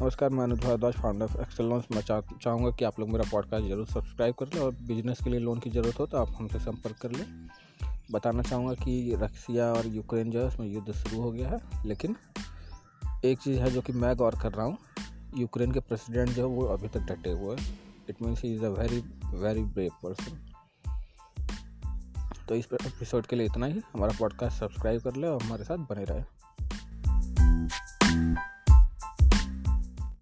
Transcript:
नमस्कार, मैं Anuj Bhardwaj founder of Excel loans मैं चाह चाहूँगा कि आप लोग मेरा पॉडकास्ट ज़रूर सब्सक्राइब कर लें और बिज़नेस के लिए लोन की ज़रूरत हो तो आप हमसे संपर्क कर लें। बताना चाहूँगा कि रशिया और यूक्रेन जो है, उसमें युद्ध शुरू हो गया है। लेकिन एक चीज़ है जो कि मैं गौर कर रहा हूँ, यूक्रेन के प्रेसिडेंट जो है, वो अभी तक डटे हुए हैं। It means he is a very very brave person तो इस एपिसोड के लिए इतना ही। हमारा पॉडकास्ट सब्सक्राइब कर ले और हमारे साथ बने रहे।